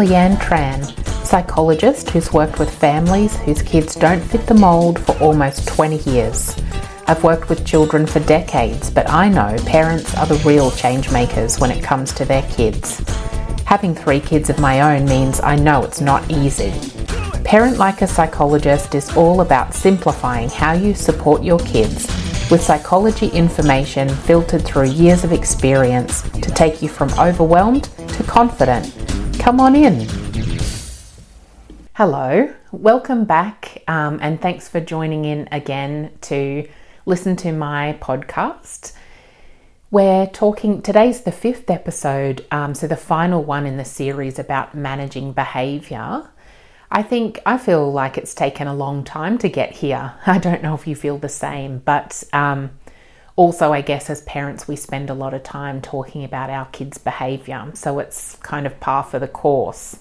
Leanne Tran, psychologist who's worked with families whose kids don't fit the mould for almost 20 years. I've worked with children for decades, but I know parents are the real change makers when it comes to their kids. Having three kids of my own means I know it's not easy. Parent Like a Psychologist is all about simplifying how you support your kids with psychology information filtered through years of experience to take you from overwhelmed to confident. Come on in. Hello, welcome back, um, and thanks for joining in again to listen to my podcast. We're talking, today's the fifth episode, um, so the final one in the series about managing behaviour. I think I feel like it's taken a long time to get here. I don't know if you feel the same, but um, also, I guess as parents, we spend a lot of time talking about our kids' behaviour, so it's kind of par for the course.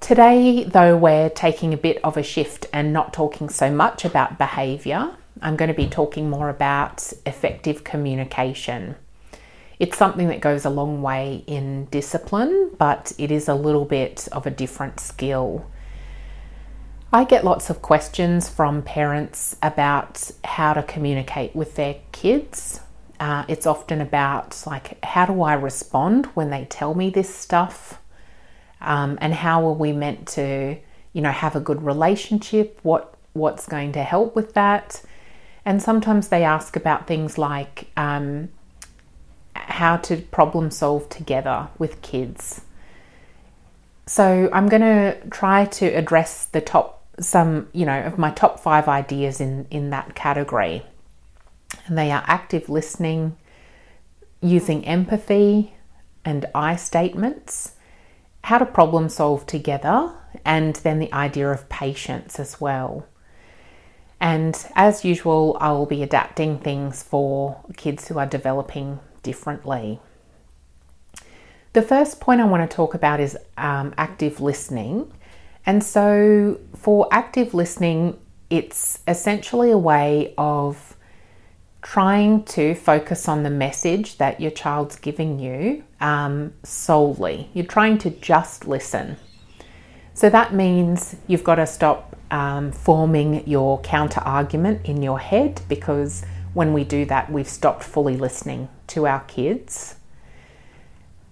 Today, though, we're taking a bit of a shift and not talking so much about behaviour. I'm going to be talking more about effective communication. It's something that goes a long way in discipline, but it is a little bit of a different skill. I get lots of questions from parents about how to communicate with their kids. Uh, it's often about like how do I respond when they tell me this stuff, um, and how are we meant to, you know, have a good relationship? What what's going to help with that? And sometimes they ask about things like um, how to problem solve together with kids. So I'm going to try to address the top some, you know, of my top 5 ideas in in that category. And they are active listening, using empathy and I statements, how to problem solve together, and then the idea of patience as well. And as usual, I will be adapting things for kids who are developing differently. The first point I want to talk about is um, active listening. And so, for active listening, it's essentially a way of trying to focus on the message that your child's giving you um, solely. You're trying to just listen. So that means you've got to stop um, forming your counter argument in your head because when we do that, we've stopped fully listening to our kids.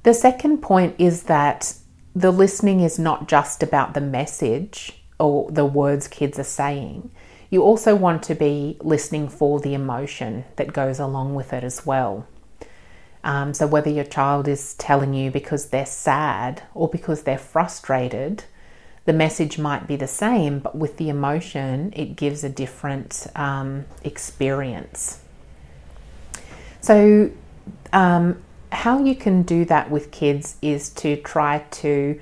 The second point is that the listening is not just about the message or the words kids are saying. You also want to be listening for the emotion that goes along with it as well. Um, so, whether your child is telling you because they're sad or because they're frustrated, the message might be the same, but with the emotion, it gives a different um, experience. So, um, how you can do that with kids is to try to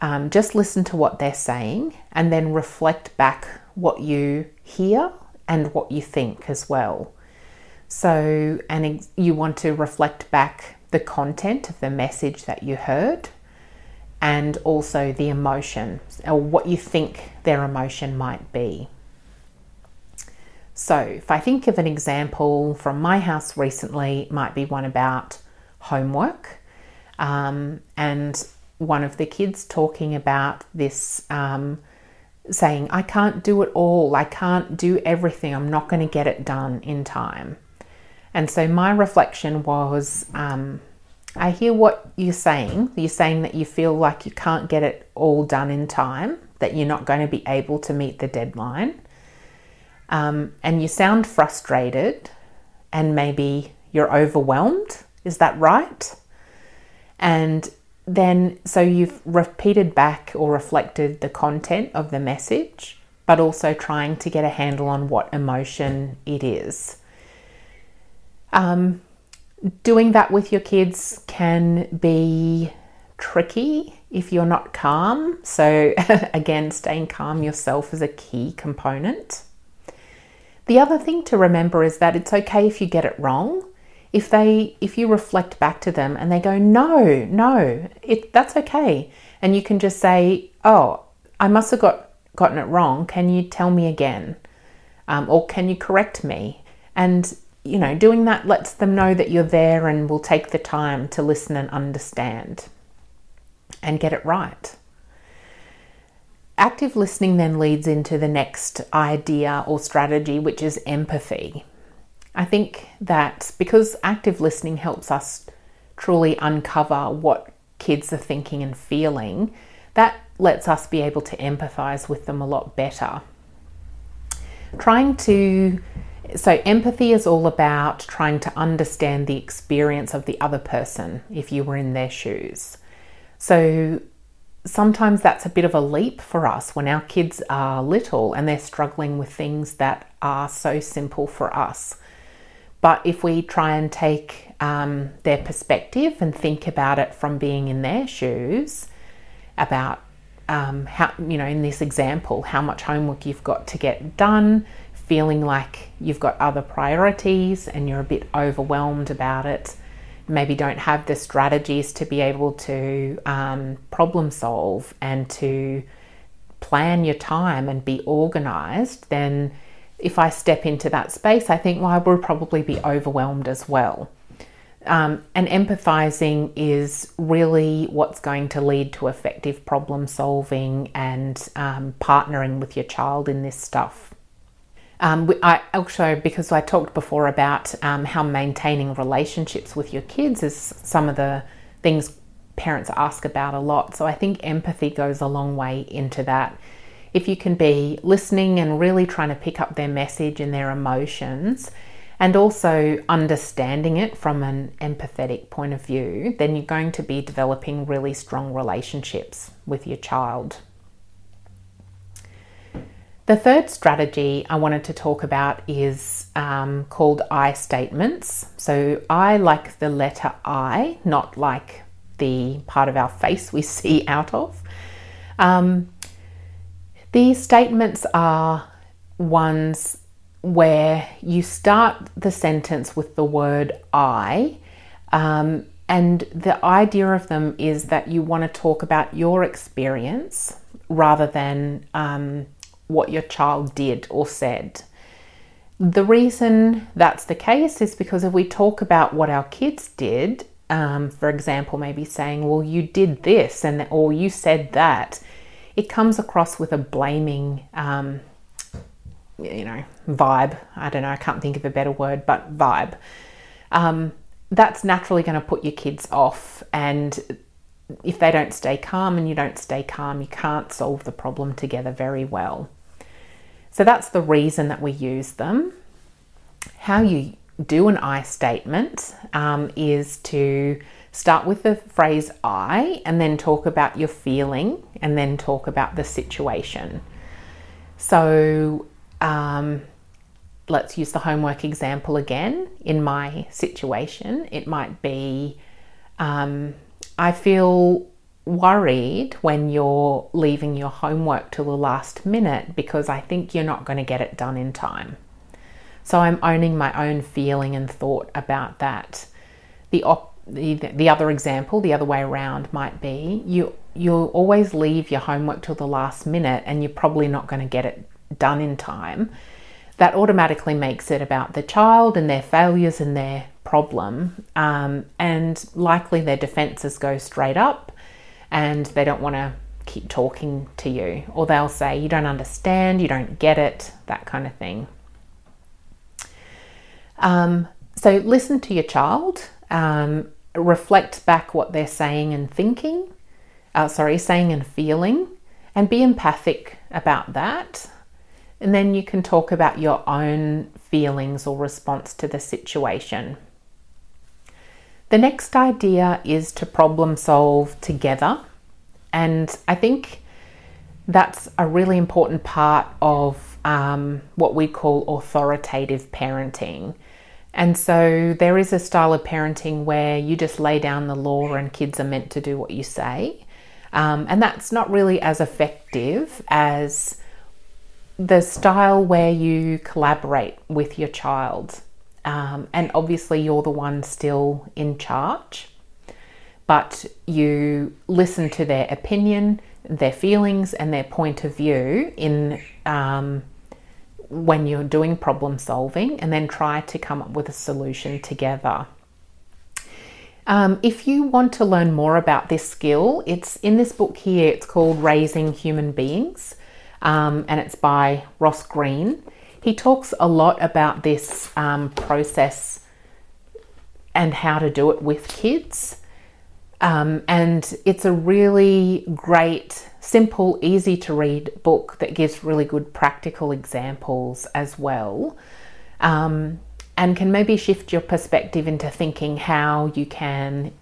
um, just listen to what they're saying and then reflect back what you hear and what you think as well. So, and you want to reflect back the content of the message that you heard and also the emotion or what you think their emotion might be. So, if I think of an example from my house recently, might be one about homework um, and one of the kids talking about this, um, saying, I can't do it all, I can't do everything, I'm not going to get it done in time. And so my reflection was, um, I hear what you're saying. You're saying that you feel like you can't get it all done in time, that you're not going to be able to meet the deadline. Um, and you sound frustrated and maybe you're overwhelmed. Is that right? And then, so you've repeated back or reflected the content of the message, but also trying to get a handle on what emotion it is. Um, doing that with your kids can be tricky if you're not calm. So, again, staying calm yourself is a key component. The other thing to remember is that it's okay if you get it wrong. If they if you reflect back to them and they go, "No, no, it that's okay." And you can just say, "Oh, I must have got gotten it wrong. Can you tell me again?" Um, or can you correct me? And you know, doing that lets them know that you're there and will take the time to listen and understand. and get it right. Active listening then leads into the next idea or strategy, which is empathy. I think that because active listening helps us truly uncover what kids are thinking and feeling, that lets us be able to empathize with them a lot better. Trying to so, empathy is all about trying to understand the experience of the other person if you were in their shoes. So, sometimes that's a bit of a leap for us when our kids are little and they're struggling with things that are so simple for us. But if we try and take um, their perspective and think about it from being in their shoes, about um, how, you know, in this example, how much homework you've got to get done, feeling like you've got other priorities and you're a bit overwhelmed about it, maybe don't have the strategies to be able to um, problem solve and to plan your time and be organized, then if I step into that space, I think, well, I will probably be overwhelmed as well. Um, and empathizing is really what's going to lead to effective problem solving and um, partnering with your child in this stuff. Um, I also, because I talked before about um, how maintaining relationships with your kids is some of the things parents ask about a lot. So I think empathy goes a long way into that. If you can be listening and really trying to pick up their message and their emotions, and also understanding it from an empathetic point of view, then you're going to be developing really strong relationships with your child. The third strategy I wanted to talk about is um, called I statements. So, I like the letter I, not like the part of our face we see out of. Um, these statements are ones where you start the sentence with the word I, um, and the idea of them is that you want to talk about your experience rather than um, what your child did or said. The reason that's the case is because if we talk about what our kids did, um, for example, maybe saying, "Well, you did this," and or you said that, it comes across with a blaming, um, you know, vibe. I don't know. I can't think of a better word, but vibe. Um, that's naturally going to put your kids off, and if they don't stay calm and you don't stay calm, you can't solve the problem together very well. So that's the reason that we use them. How you do an I statement um, is to start with the phrase I and then talk about your feeling and then talk about the situation. So um, let's use the homework example again. In my situation, it might be um, I feel worried when you're leaving your homework till the last minute because I think you're not going to get it done in time. So I'm owning my own feeling and thought about that. The op- the, the other example, the other way around might be you you'll always leave your homework till the last minute and you're probably not going to get it done in time. That automatically makes it about the child and their failures and their problem, um, and likely their defenses go straight up and they don't want to keep talking to you, or they'll say, You don't understand, you don't get it, that kind of thing. Um, so, listen to your child, um, reflect back what they're saying and thinking, uh, sorry, saying and feeling, and be empathic about that. And then you can talk about your own feelings or response to the situation. The next idea is to problem solve together. And I think that's a really important part of um, what we call authoritative parenting. And so there is a style of parenting where you just lay down the law and kids are meant to do what you say. Um, and that's not really as effective as the style where you collaborate with your child. Um, and obviously, you're the one still in charge, but you listen to their opinion, their feelings, and their point of view in um, when you're doing problem solving, and then try to come up with a solution together. Um, if you want to learn more about this skill, it's in this book here. It's called Raising Human Beings, um, and it's by Ross Greene. He talks a lot about this um, process and how to do it with kids. Um, and it's a really great, simple, easy to read book that gives really good practical examples as well. Um, and can maybe shift your perspective into thinking how you can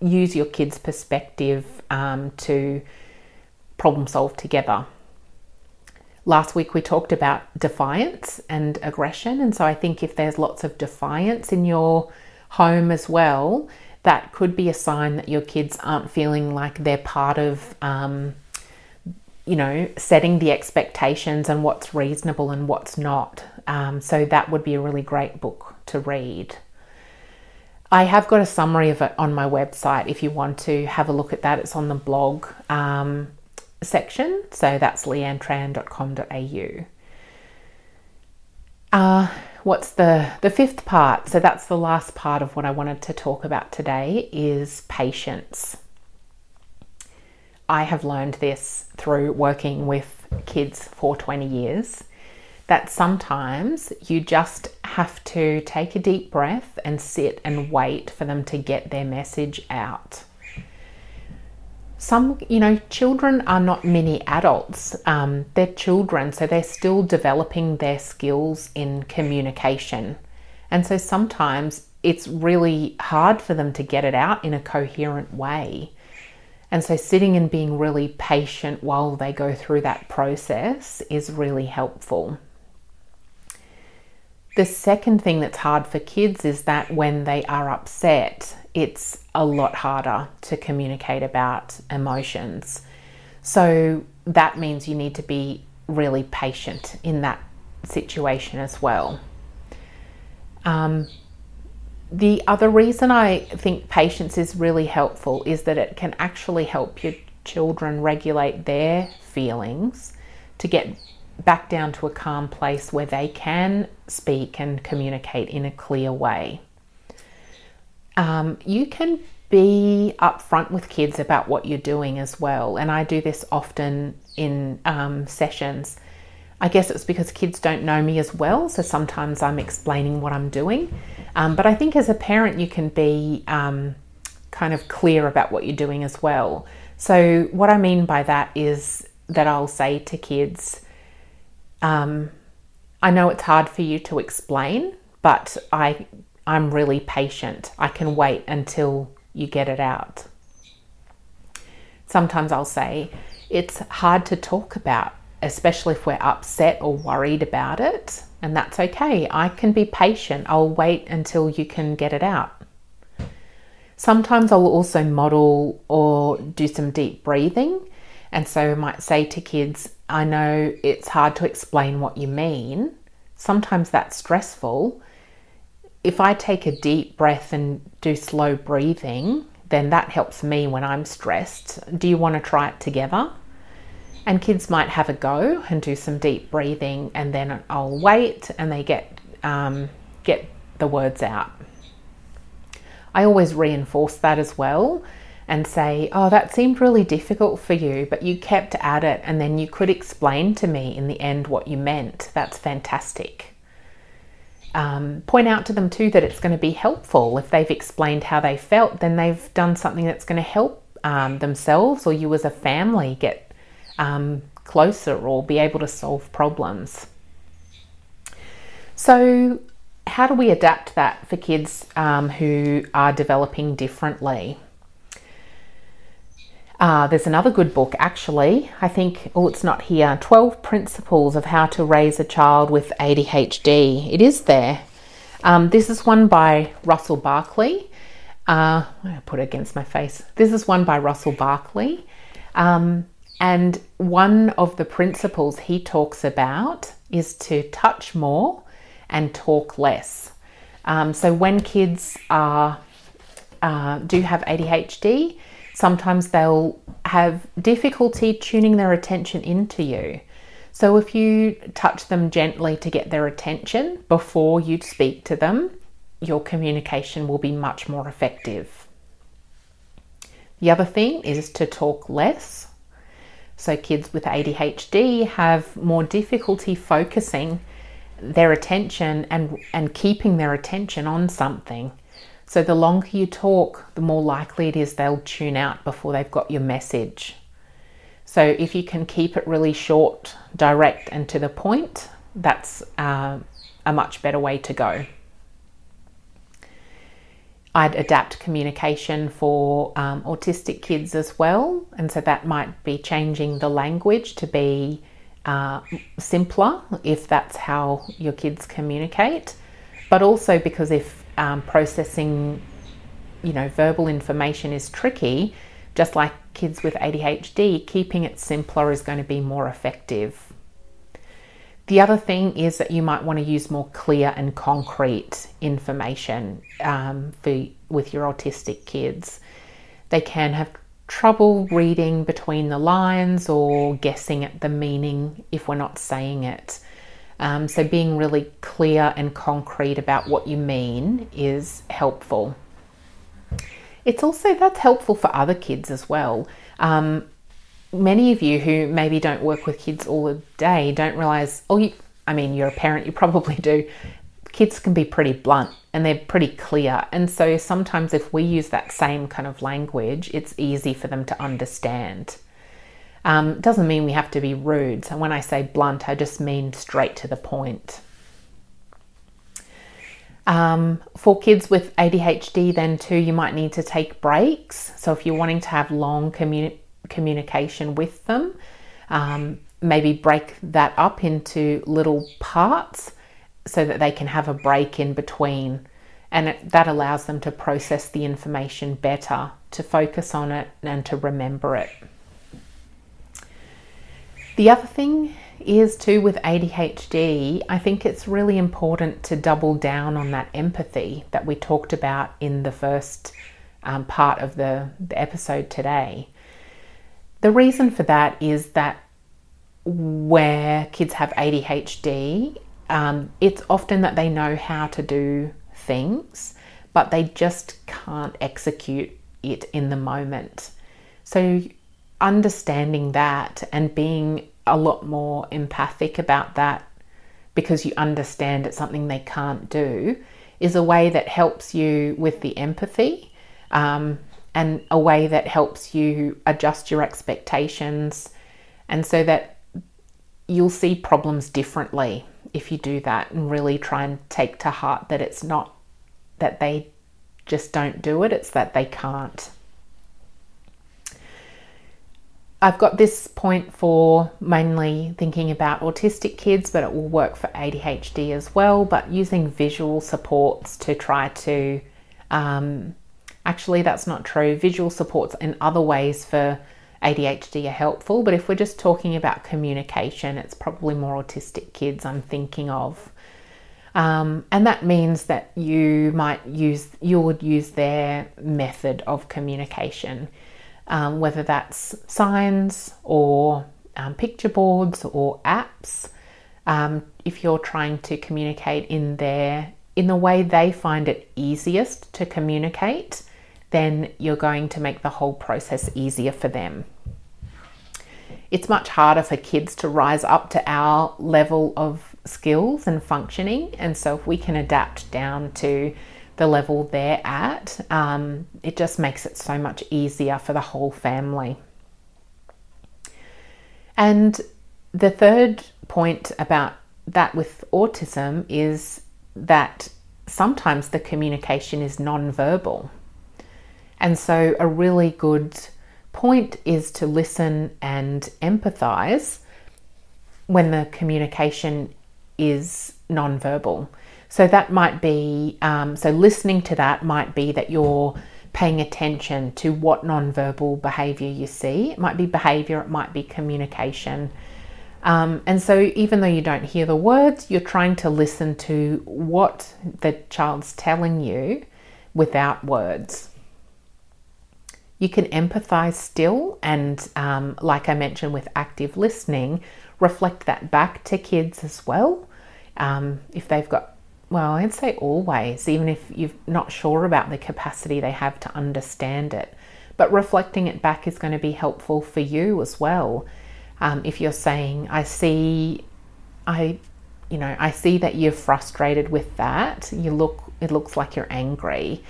use your kids' perspective um, to problem solve together. Last week we talked about defiance and aggression, and so I think if there's lots of defiance in your home as well, that could be a sign that your kids aren't feeling like they're part of, um, you know, setting the expectations and what's reasonable and what's not. Um, so that would be a really great book to read. I have got a summary of it on my website if you want to have a look at that. It's on the blog um, section, so that's leannetran.com.au. Uh, what's the the fifth part? So that's the last part of what I wanted to talk about today is patience. I have learned this through working with kids for 20 years that sometimes you just have to take a deep breath and sit and wait for them to get their message out. Some, you know, children are not mini adults. Um, they're children, so they're still developing their skills in communication. And so sometimes it's really hard for them to get it out in a coherent way. And so sitting and being really patient while they go through that process is really helpful. The second thing that's hard for kids is that when they are upset, it's a lot harder to communicate about emotions. So that means you need to be really patient in that situation as well. Um, the other reason I think patience is really helpful is that it can actually help your children regulate their feelings to get back down to a calm place where they can speak and communicate in a clear way. Um, you can be upfront with kids about what you're doing as well, and I do this often in um, sessions. I guess it's because kids don't know me as well, so sometimes I'm explaining what I'm doing. Um, but I think as a parent, you can be um, kind of clear about what you're doing as well. So, what I mean by that is that I'll say to kids, um, I know it's hard for you to explain, but I, I'm really patient. I can wait until you get it out. Sometimes I'll say, it's hard to talk about, especially if we're upset or worried about it, and that's okay. I can be patient. I'll wait until you can get it out. Sometimes I'll also model or do some deep breathing. And so I might say to kids, I know it's hard to explain what you mean. Sometimes that's stressful. If I take a deep breath and do slow breathing, then that helps me when I'm stressed. Do you want to try it together? And kids might have a go and do some deep breathing, and then I'll wait and they get um, get the words out. I always reinforce that as well and say, Oh, that seemed really difficult for you, but you kept at it, and then you could explain to me in the end what you meant. That's fantastic. Um, point out to them too that it's going to be helpful. If they've explained how they felt, then they've done something that's going to help um, themselves or you as a family get um, closer or be able to solve problems. So, how do we adapt that for kids um, who are developing differently? Uh, there's another good book, actually. I think, oh, it's not here 12 Principles of How to Raise a Child with ADHD. It is there. Um, this is one by Russell Barkley. Uh, to put it against my face. This is one by Russell Barkley. Um, and one of the principles he talks about is to touch more and talk less. Um, so when kids are, uh, do have ADHD, sometimes they'll have difficulty tuning their attention into you. So, if you touch them gently to get their attention before you speak to them, your communication will be much more effective. The other thing is to talk less. So, kids with ADHD have more difficulty focusing their attention and, and keeping their attention on something. So, the longer you talk, the more likely it is they'll tune out before they've got your message. So, if you can keep it really short, direct, and to the point, that's uh, a much better way to go. I'd adapt communication for um, autistic kids as well, and so that might be changing the language to be uh, simpler if that's how your kids communicate, but also because if um, processing, you know, verbal information is tricky, just like kids with ADHD, keeping it simpler is going to be more effective. The other thing is that you might want to use more clear and concrete information um, for, with your autistic kids. They can have trouble reading between the lines or guessing at the meaning if we're not saying it. Um, so, being really clear and concrete about what you mean is helpful. It's also that's helpful for other kids as well. Um, many of you who maybe don't work with kids all the day don't realize, oh, you, I mean, you're a parent, you probably do. Kids can be pretty blunt and they're pretty clear. And so sometimes if we use that same kind of language, it's easy for them to understand. Um, doesn't mean we have to be rude. So when I say blunt, I just mean straight to the point. Um, for kids with ADHD, then too, you might need to take breaks. So if you're wanting to have long communi- communication with them. Um, maybe break that up into little parts so that they can have a break in between. And it, that allows them to process the information better, to focus on it, and to remember it. The other thing is too with ADHD, I think it's really important to double down on that empathy that we talked about in the first um, part of the, the episode today. The reason for that is that where kids have ADHD, um, it's often that they know how to do things, but they just can't execute it in the moment. So, understanding that and being a lot more empathic about that because you understand it's something they can't do is a way that helps you with the empathy. Um, and a way that helps you adjust your expectations and so that you'll see problems differently if you do that and really try and take to heart that it's not that they just don't do it, it's that they can't. I've got this point for mainly thinking about autistic kids, but it will work for ADHD as well. But using visual supports to try to um, Actually, that's not true. Visual supports in other ways for ADHD are helpful, but if we're just talking about communication, it's probably more autistic kids I'm thinking of. Um, and that means that you might use, you would use their method of communication, um, whether that's signs or um, picture boards or apps. Um, if you're trying to communicate in their in the way they find it easiest to communicate, then you're going to make the whole process easier for them. It's much harder for kids to rise up to our level of skills and functioning, and so if we can adapt down to the level they're at, um, it just makes it so much easier for the whole family. And the third point about that with autism is that sometimes the communication is non-verbal. And so, a really good point is to listen and empathize when the communication is nonverbal. So, that might be, um, so listening to that might be that you're paying attention to what nonverbal behavior you see. It might be behavior, it might be communication. Um, and so, even though you don't hear the words, you're trying to listen to what the child's telling you without words. You can empathize still, and um, like I mentioned with active listening, reflect that back to kids as well. Um, if they've got, well, I'd say always, even if you're not sure about the capacity they have to understand it. but reflecting it back is going to be helpful for you as well. Um, if you're saying, I see, I, you know, I see that you're frustrated with that, you look, it looks like you're angry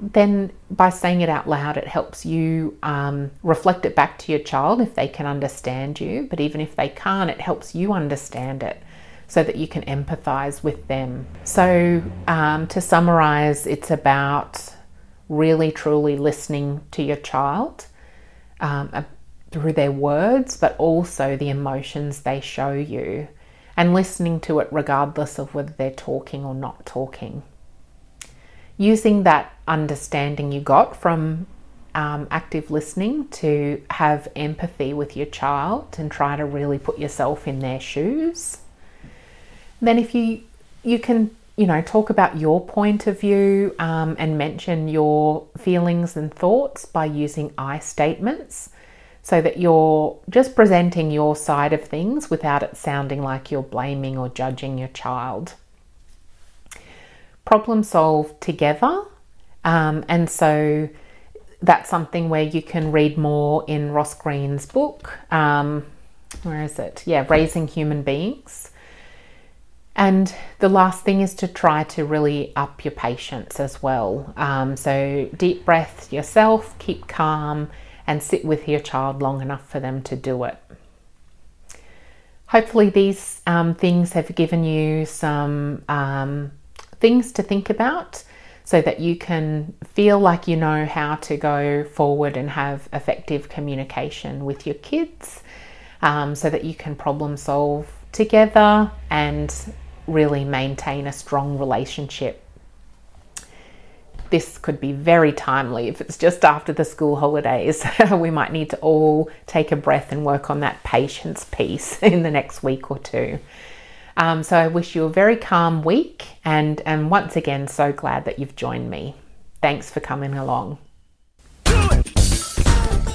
then by saying it out loud, it helps you um, reflect it back to your child if they can understand you. But even if they can't, it helps you understand it so that you can empathize with them. So, um, to summarize, it's about really truly listening to your child um, through their words, but also the emotions they show you, and listening to it regardless of whether they're talking or not talking using that understanding you got from um, active listening to have empathy with your child and try to really put yourself in their shoes. Then, if you you can you know talk about your point of view um, and mention your feelings and thoughts by using I statements, so that you're just presenting your side of things without it sounding like you're blaming or judging your child problem solve together. Um, and so that's something where you can read more in Ross Greene's book. Um, where is it? Yeah, Raising Human Beings. And the last thing is to try to really up your patience as well. Um, so, deep breath yourself, keep calm, and sit with your child long enough for them to do it. Hopefully, these um, things have given you some um, things to think about so that you can feel like you know how to go forward and have effective communication with your kids um, so that you can problem solve together and really maintain a strong relationship. This could be very timely if it's just after the school holidays. we might need to all take a breath and work on that patience piece in the next week or two. Um, so I wish you a very calm week and and once again so glad that you've joined me. Thanks for coming along.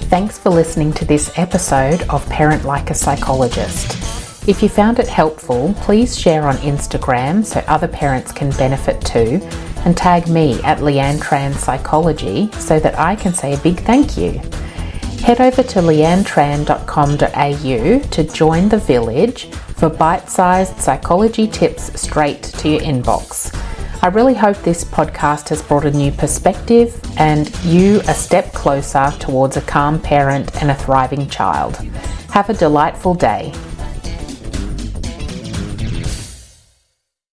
Thanks for listening to this episode of Parent Like a Psychologist. If you found it helpful, please share on Instagram so other parents can benefit too, and tag me at Leanne Tran Psychology so that I can say a big thank you. Head over to leannetran.com.au to join the village for bite sized psychology tips straight to your inbox. I really hope this podcast has brought a new perspective and you a step closer towards a calm parent and a thriving child. Have a delightful day.